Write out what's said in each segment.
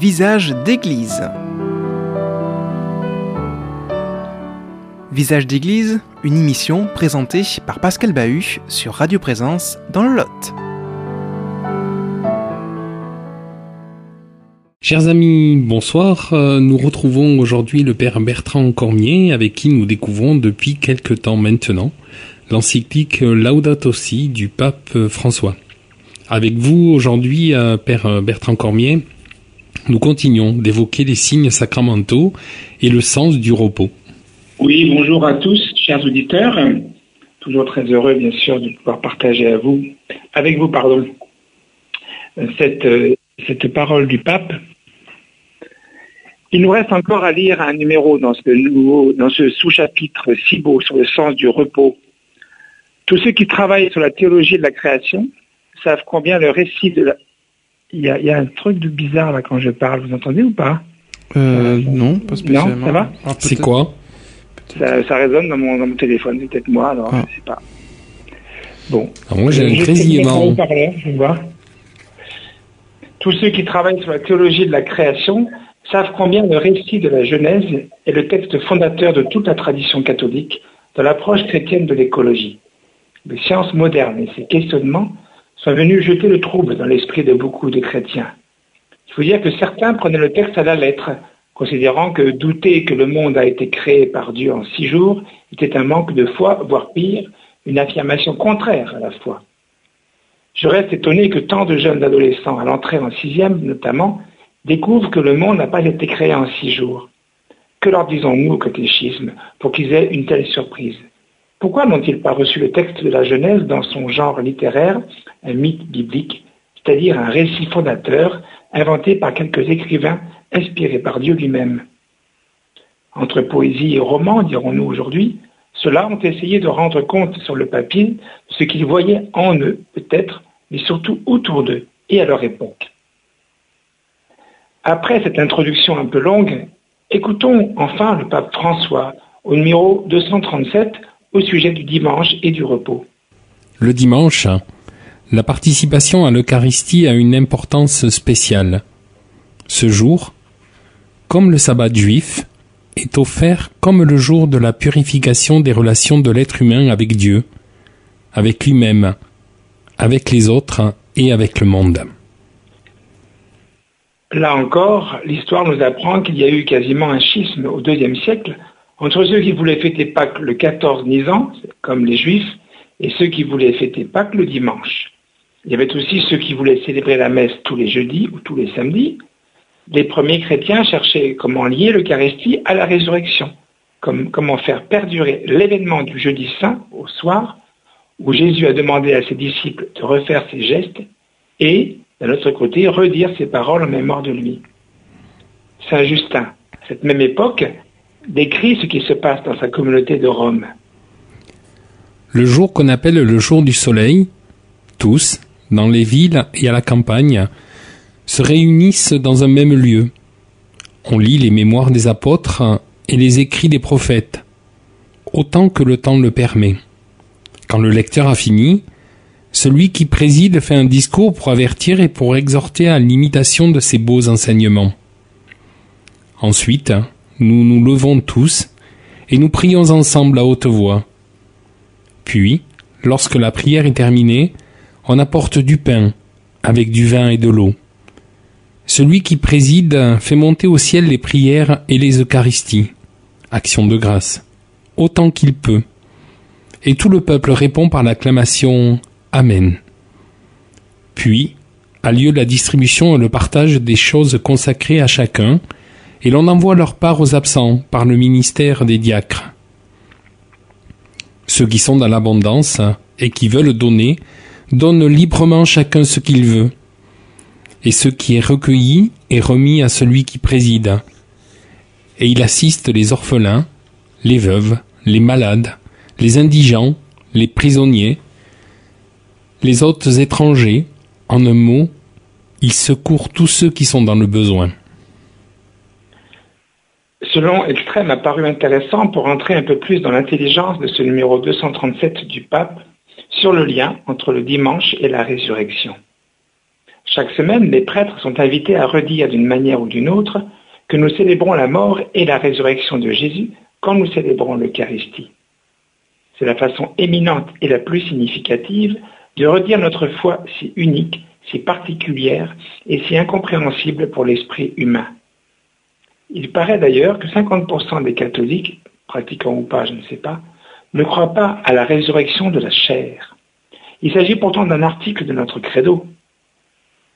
Visage d'église. Visage d'église, une émission présentée par Pascal Bahut sur Radio Présence dans le Lot. Chers amis, bonsoir. Euh, Nous retrouvons aujourd'hui le père Bertrand Cormier avec qui nous découvrons depuis quelque temps maintenant l'encyclique Laudato Si du pape François. Avec vous aujourd'hui, euh, père Bertrand Cormier, nous continuons d'évoquer les signes sacramentaux et le sens du repos. Oui, bonjour à tous, chers auditeurs. Toujours très heureux, bien sûr, de pouvoir partager à vous, avec vous, pardon, cette, euh, cette parole du pape. Il nous reste encore à lire un numéro dans ce nouveau, dans ce sous-chapitre si beau sur le sens du repos. Tous ceux qui travaillent sur la théologie de la création savent combien le récit de la... Il y a, il y a un truc de bizarre là quand je parle, vous entendez ou pas? Euh, non, pas spécialement. Non, ça va? Ah, C'est quoi? Ça, ça résonne dans mon, dans mon téléphone, c'est peut-être moi, alors Ah. je sais pas. Bon. Alors Moi j'ai un grésillement. Tous ceux qui travaillent sur la théologie de la création savent combien le récit de la Genèse est le texte fondateur de toute la tradition catholique dans l'approche chrétienne de l'écologie. Les sciences modernes et ces questionnements sont venus jeter le trouble dans l'esprit de beaucoup de chrétiens. Il faut dire que certains prenaient le texte à la lettre, considérant que douter que le monde a été créé par Dieu en six jours était un manque de foi, voire pire, une affirmation contraire à la foi. Je reste étonné que tant de jeunes adolescents, à l'entrée en sixième notamment, découvrent que le monde n'a pas été créé en six jours. Que leur disons-nous au catéchisme pour qu'ils aient une telle surprise? Pourquoi n'ont-ils pas reçu le texte de la Genèse dans son genre littéraire, un mythe biblique, c'est-à-dire un récit fondateur inventé par quelques écrivains inspirés par Dieu lui-même? Entre poésie et roman, dirons-nous aujourd'hui, ceux-là ont essayé de rendre compte sur le papier de ce qu'ils voyaient en eux, peut-être, mais surtout autour d'eux et à leur époque. Après cette introduction un peu longue, écoutons enfin le pape François au numéro 237 au sujet du dimanche et du repos. Le dimanche, la participation à l'Eucharistie a une importance spéciale. Ce jour, comme le sabbat juif, est offert comme le jour de la purification des relations de l'être humain avec Dieu, avec lui-même, avec les autres et avec le monde. Là encore, l'histoire nous apprend qu'il y a eu quasiment un schisme au IIe siècle entre ceux qui voulaient fêter Pâques le 14 Nisan, comme les Juifs, et ceux qui voulaient fêter Pâques le dimanche. Il y avait aussi ceux qui voulaient célébrer la messe tous les jeudis ou tous les samedis. Les premiers chrétiens cherchaient comment lier l'Eucharistie à la résurrection, comme, comment faire perdurer l'événement du jeudi saint au soir, où Jésus a demandé à ses disciples de refaire ses gestes, et, d'un autre côté, redire ses paroles en mémoire de lui. Saint Justin, à cette même époque, décrit ce qui se passe dans sa communauté de Rome. Le jour qu'on appelle le jour du soleil, tous, dans les villes et à la campagne, se réunissent dans un même lieu. On lit les mémoires des apôtres et les écrits des prophètes, autant que le temps le permet. Quand le lecteur a fini, celui qui préside fait un discours pour avertir et pour exhorter à l'imitation de ces beaux enseignements. Ensuite, nous nous levons tous et nous prions ensemble à haute voix. Puis, lorsque la prière est terminée, on apporte du pain, avec du vin et de l'eau. Celui qui préside fait monter au ciel les prières et les Eucharisties, action de grâce, autant qu'il peut. Et tout le peuple répond par l'acclamation Amen. Puis, a lieu la distribution et le partage des choses consacrées à chacun, et l'on envoie leur part aux absents par le ministère des diacres. Ceux qui sont dans l'abondance et qui veulent donner donnent librement chacun ce qu'il veut. Et ce qui est recueilli est remis à celui qui préside. Et il assiste les orphelins, les veuves, les malades, les indigents, les prisonniers, les hôtes étrangers, en un mot, il secourt tous ceux qui sont dans le besoin. Ce long extrait m'a paru intéressant pour entrer un peu plus dans l'intelligence de ce numéro 237 du pape sur le lien entre le dimanche et la résurrection. Chaque semaine, les prêtres sont invités à redire d'une manière ou d'une autre que nous célébrons la mort et la résurrection de Jésus quand nous célébrons l'Eucharistie. C'est la façon éminente et la plus significative de redire notre foi si unique, si particulière et si incompréhensible pour l'esprit humain. Il paraît d'ailleurs que 50% des catholiques, pratiquants ou pas, je ne sais pas, ne croient pas à la résurrection de la chair. Il s'agit pourtant d'un article de notre credo.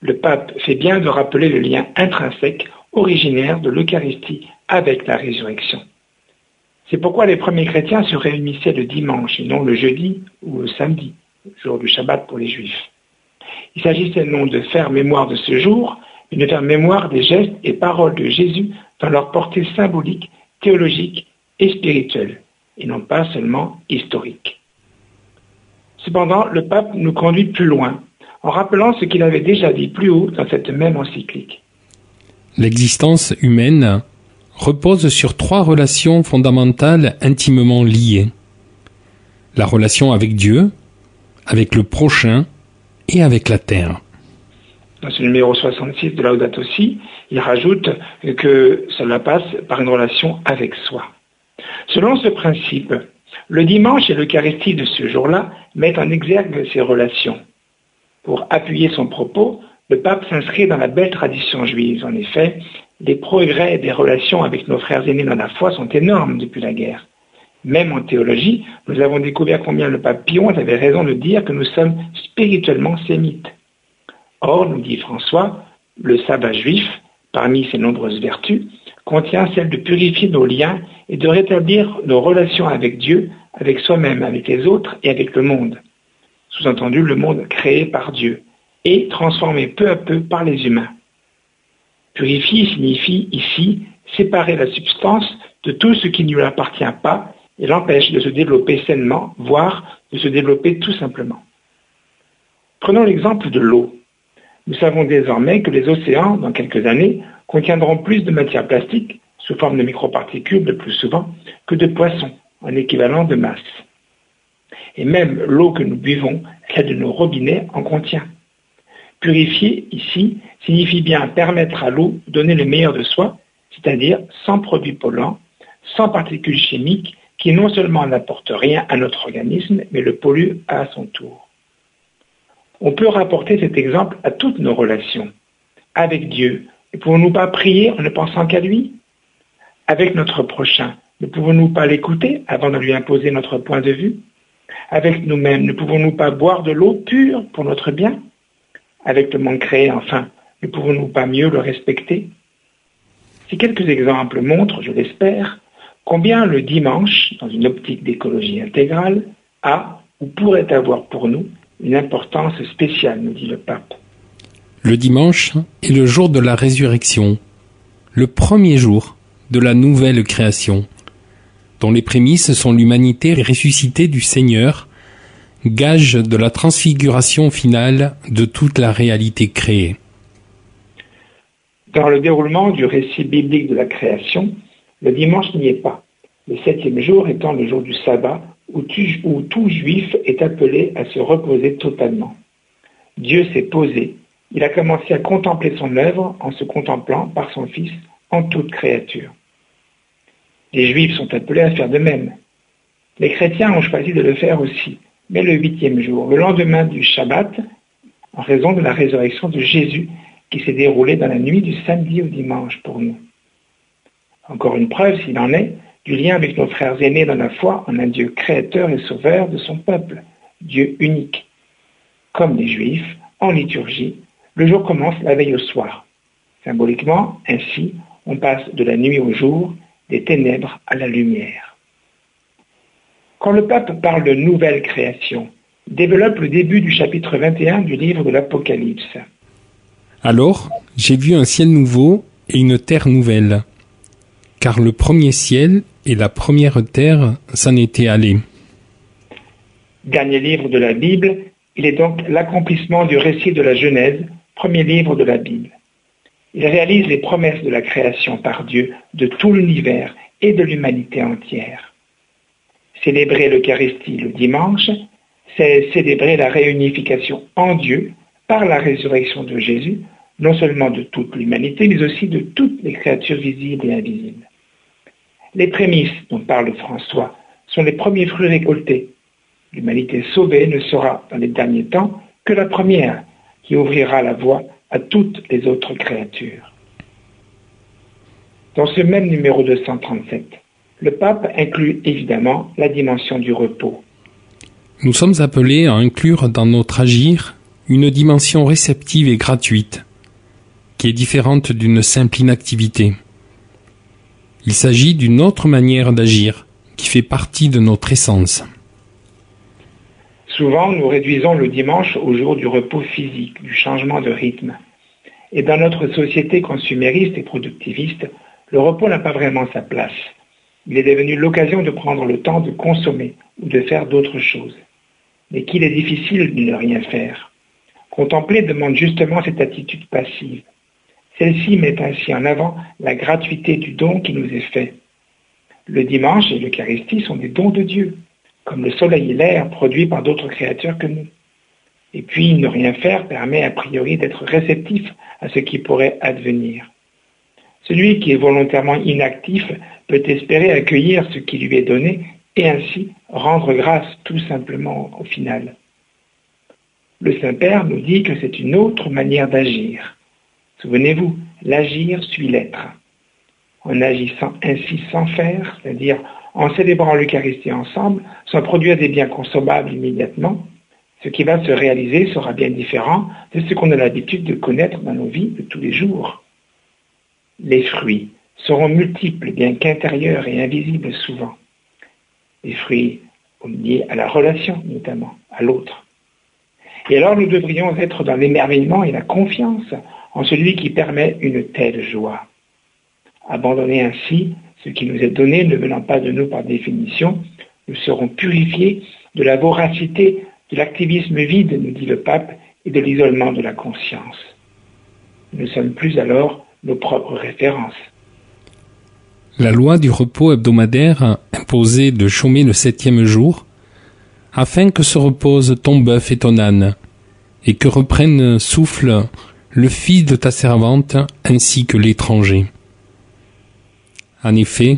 Le pape fait bien de rappeler le lien intrinsèque, originaire de l'Eucharistie avec la résurrection. C'est pourquoi les premiers chrétiens se réunissaient le dimanche et non le jeudi ou le samedi, jour du Shabbat pour les juifs. Il s'agissait non de faire mémoire de ce jour, mais de faire mémoire des gestes et paroles de Jésus dans leur portée symbolique, théologique et spirituelle, et non pas seulement historique. Cependant, le pape nous conduit plus loin en rappelant ce qu'il avait déjà dit plus haut dans cette même encyclique. L'existence humaine repose sur trois relations fondamentales intimement liées. La relation avec Dieu, avec le prochain et avec la terre. Dans ce numéro 66 de Laudato aussi, il rajoute que cela passe par une relation avec soi. Selon ce principe, le dimanche et l'Eucharistie de ce jour-là mettent en exergue ces relations. Pour appuyer son propos, le pape s'inscrit dans la belle tradition juive. En effet, les progrès des relations avec nos frères aînés dans la foi sont énormes depuis la guerre. Même en théologie, nous avons découvert combien le pape Pion avait raison de dire que nous sommes spirituellement sémites. Or, nous dit François, le sabbat juif, parmi ses nombreuses vertus, contient celle de purifier nos liens et de rétablir nos relations avec Dieu, avec soi-même, avec les autres et avec le monde. Sous-entendu, le monde créé par Dieu et transformé peu à peu par les humains. Purifier signifie ici séparer la substance de tout ce qui ne lui appartient pas et l'empêche de se développer sainement, voire de se développer tout simplement. Prenons l'exemple de l'eau. Nous savons désormais que les océans, dans quelques années, contiendront plus de matière plastique, sous forme de microparticules le plus souvent, que de poissons, en équivalent de masse. Et même l'eau que nous buvons, celle de nos robinets, en contient. Purifier, ici, signifie bien permettre à l'eau de donner le meilleur de soi, c'est-à-dire sans produits polluants, sans particules chimiques qui non seulement n'apportent rien à notre organisme, mais le polluent à son tour. On peut rapporter cet exemple à toutes nos relations. Avec Dieu, ne pouvons-nous pas prier en ne pensant qu'à lui? Avec notre prochain, ne pouvons-nous pas l'écouter avant de lui imposer notre point de vue? Avec nous-mêmes, ne pouvons-nous pas boire de l'eau pure pour notre bien? Avec le monde créé, enfin, ne pouvons-nous pas mieux le respecter? Ces quelques exemples montrent, je l'espère, combien le dimanche, dans une optique d'écologie intégrale, a ou pourrait avoir pour nous une importance spéciale, nous dit le pape. Le dimanche est le jour de la résurrection, le premier jour de la nouvelle création, dont les prémices sont l'humanité ressuscitée du Seigneur, gage de la transfiguration finale de toute la réalité créée. Dans le déroulement du récit biblique de la création, le dimanche n'y est pas, le septième jour étant le jour du sabbat où, tout juif est appelé à se reposer totalement. Dieu s'est posé, il a commencé à contempler son œuvre en se contemplant par son Fils en toute créature. Les Juifs sont appelés à faire de même. Les chrétiens ont choisi de le faire aussi, mais le huitième jour, le lendemain du Shabbat, en raison de la résurrection de Jésus qui s'est déroulée dans la nuit du samedi au dimanche pour nous. Encore une preuve, s'il en est, du lien avec nos frères aînés dans la foi en un Dieu créateur et sauveur de son peuple, Dieu unique. Comme les Juifs, en liturgie, le jour commence la veille au soir. Symboliquement, ainsi, on passe de la nuit au jour, des ténèbres à la lumière. Quand le pape parle de nouvelle création, développe le début du chapitre 21 du livre de l'Apocalypse. Alors, j'ai vu un ciel nouveau et une terre nouvelle, car le premier ciel et la première terre s'en étaient allés. Dernier livre de la Bible, il est donc l'accomplissement du récit de la Genèse, premier livre de la Bible. Il réalise les promesses de la création par Dieu de tout l'univers et de l'humanité entière. Célébrer l'Eucharistie le dimanche, c'est célébrer la réunification en Dieu par la résurrection de Jésus, non seulement de toute l'humanité, mais aussi de toutes les créatures visibles et invisibles. Les prémices dont parle François sont les premiers fruits récoltés. L'humanité sauvée ne sera, dans les derniers temps, que la première qui ouvrira la voie à toutes les autres créatures. Dans ce même numéro 237, le pape inclut évidemment la dimension du repos. Nous sommes appelés à inclure dans notre agir une dimension réceptive et gratuite, qui est différente d'une simple inactivité. Il s'agit d'une autre manière d'agir, qui fait partie de notre essence. Souvent, nous réduisons le dimanche au jour du repos physique, du changement de rythme. Et dans notre société consumériste et productiviste, le repos n'a pas vraiment sa place. Il est devenu l'occasion de prendre le temps de consommer ou de faire d'autres choses. Mais qu'il est difficile de ne rien faire. Contempler demande justement cette attitude passive. Celle-ci met ainsi en avant la gratuité du don qui nous est fait. Le dimanche et l'Eucharistie sont des dons de Dieu, comme le soleil et l'air produits par d'autres créatures que nous. Et puis, ne rien faire permet a priori d'être réceptif à ce qui pourrait advenir. Celui qui est volontairement inactif peut espérer accueillir ce qui lui est donné et ainsi rendre grâce tout simplement au final. Le Saint-Père nous dit que c'est une autre manière d'agir. Souvenez-vous, l'agir suit l'être. En agissant ainsi sans faire, c'est-à-dire en célébrant l'Eucharistie ensemble, sans produire des biens consommables immédiatement, ce qui va se réaliser sera bien différent de ce qu'on a l'habitude de connaître dans nos vies de tous les jours. Les fruits seront multiples, bien qu'intérieurs et invisibles souvent. Les fruits liés à la relation notamment, à l'autre. Et alors nous devrions être dans l'émerveillement et la confiance en celui qui permet une telle joie. Abandonner ainsi ce qui nous est donné ne venant pas de nous par définition, nous serons purifiés de la voracité, de l'activisme vide, nous dit le pape, et de l'isolement de la conscience. Nous ne sommes plus alors nos propres références. La loi du repos hebdomadaire imposait de chômer le septième jour, afin que se reposent ton bœuf et ton âne, et que reprenne souffle le fils de ta servante ainsi que l'étranger. En effet,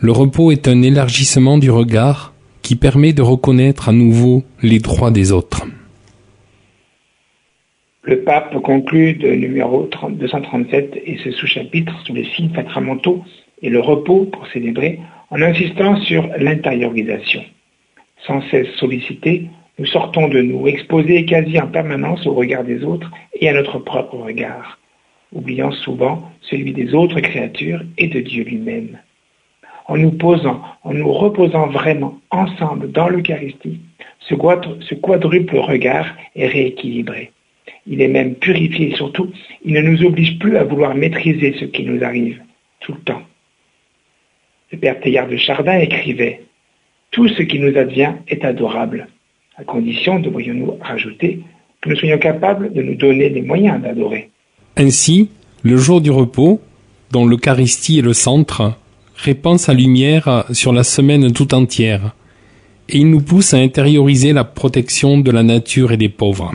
le repos est un élargissement du regard qui permet de reconnaître à nouveau les droits des autres. Le pape conclut de numéro 237 et ce sous-chapitre sous les signes sacramentaux et le repos pour célébrer en insistant sur l'intériorisation. Sans cesse sollicité, nous sortons de nous, exposés quasi en permanence au regard des autres et à notre propre regard oubliant souvent celui des autres créatures et de Dieu lui-même. En nous posant, en nous reposant vraiment ensemble dans l'Eucharistie, ce, quadruple regard est rééquilibré. Il est même purifié et surtout, il ne nous oblige plus à vouloir maîtriser ce qui nous arrive tout le temps. Le père Teilhard de Chardin écrivait Tout ce qui nous advient est adorable, à condition, devrions-nous rajouter, que nous soyons capables de nous donner les moyens d'adorer. Ainsi, le jour du repos, dont l'Eucharistie est le centre, répand sa lumière sur la semaine tout entière, et il nous pousse à intérioriser la protection de la nature et des pauvres.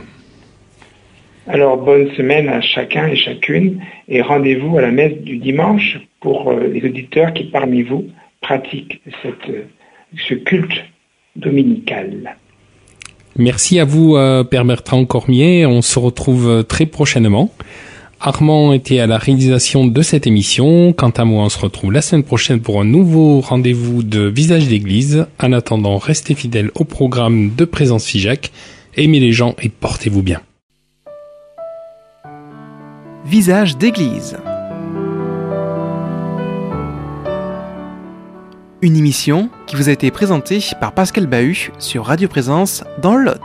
Alors bonne semaine à chacun et chacune, et rendez-vous à la messe du dimanche pour euh, les auditeurs qui parmi vous pratiquent ce culte dominical. Merci à vous, euh, Père Bertrand Cormier. On se retrouve euh, très prochainement. Armand était à la réalisation de cette émission. Quant à moi, on se retrouve la semaine prochaine pour un nouveau rendez-vous de Visage d'église. En attendant, restez fidèles au programme de Présence FIJAC. Aimez les gens et portez-vous bien. Visage d'église. Une émission qui vous a été présentée par Pascal Bahut sur Radio Présence dans le Lot.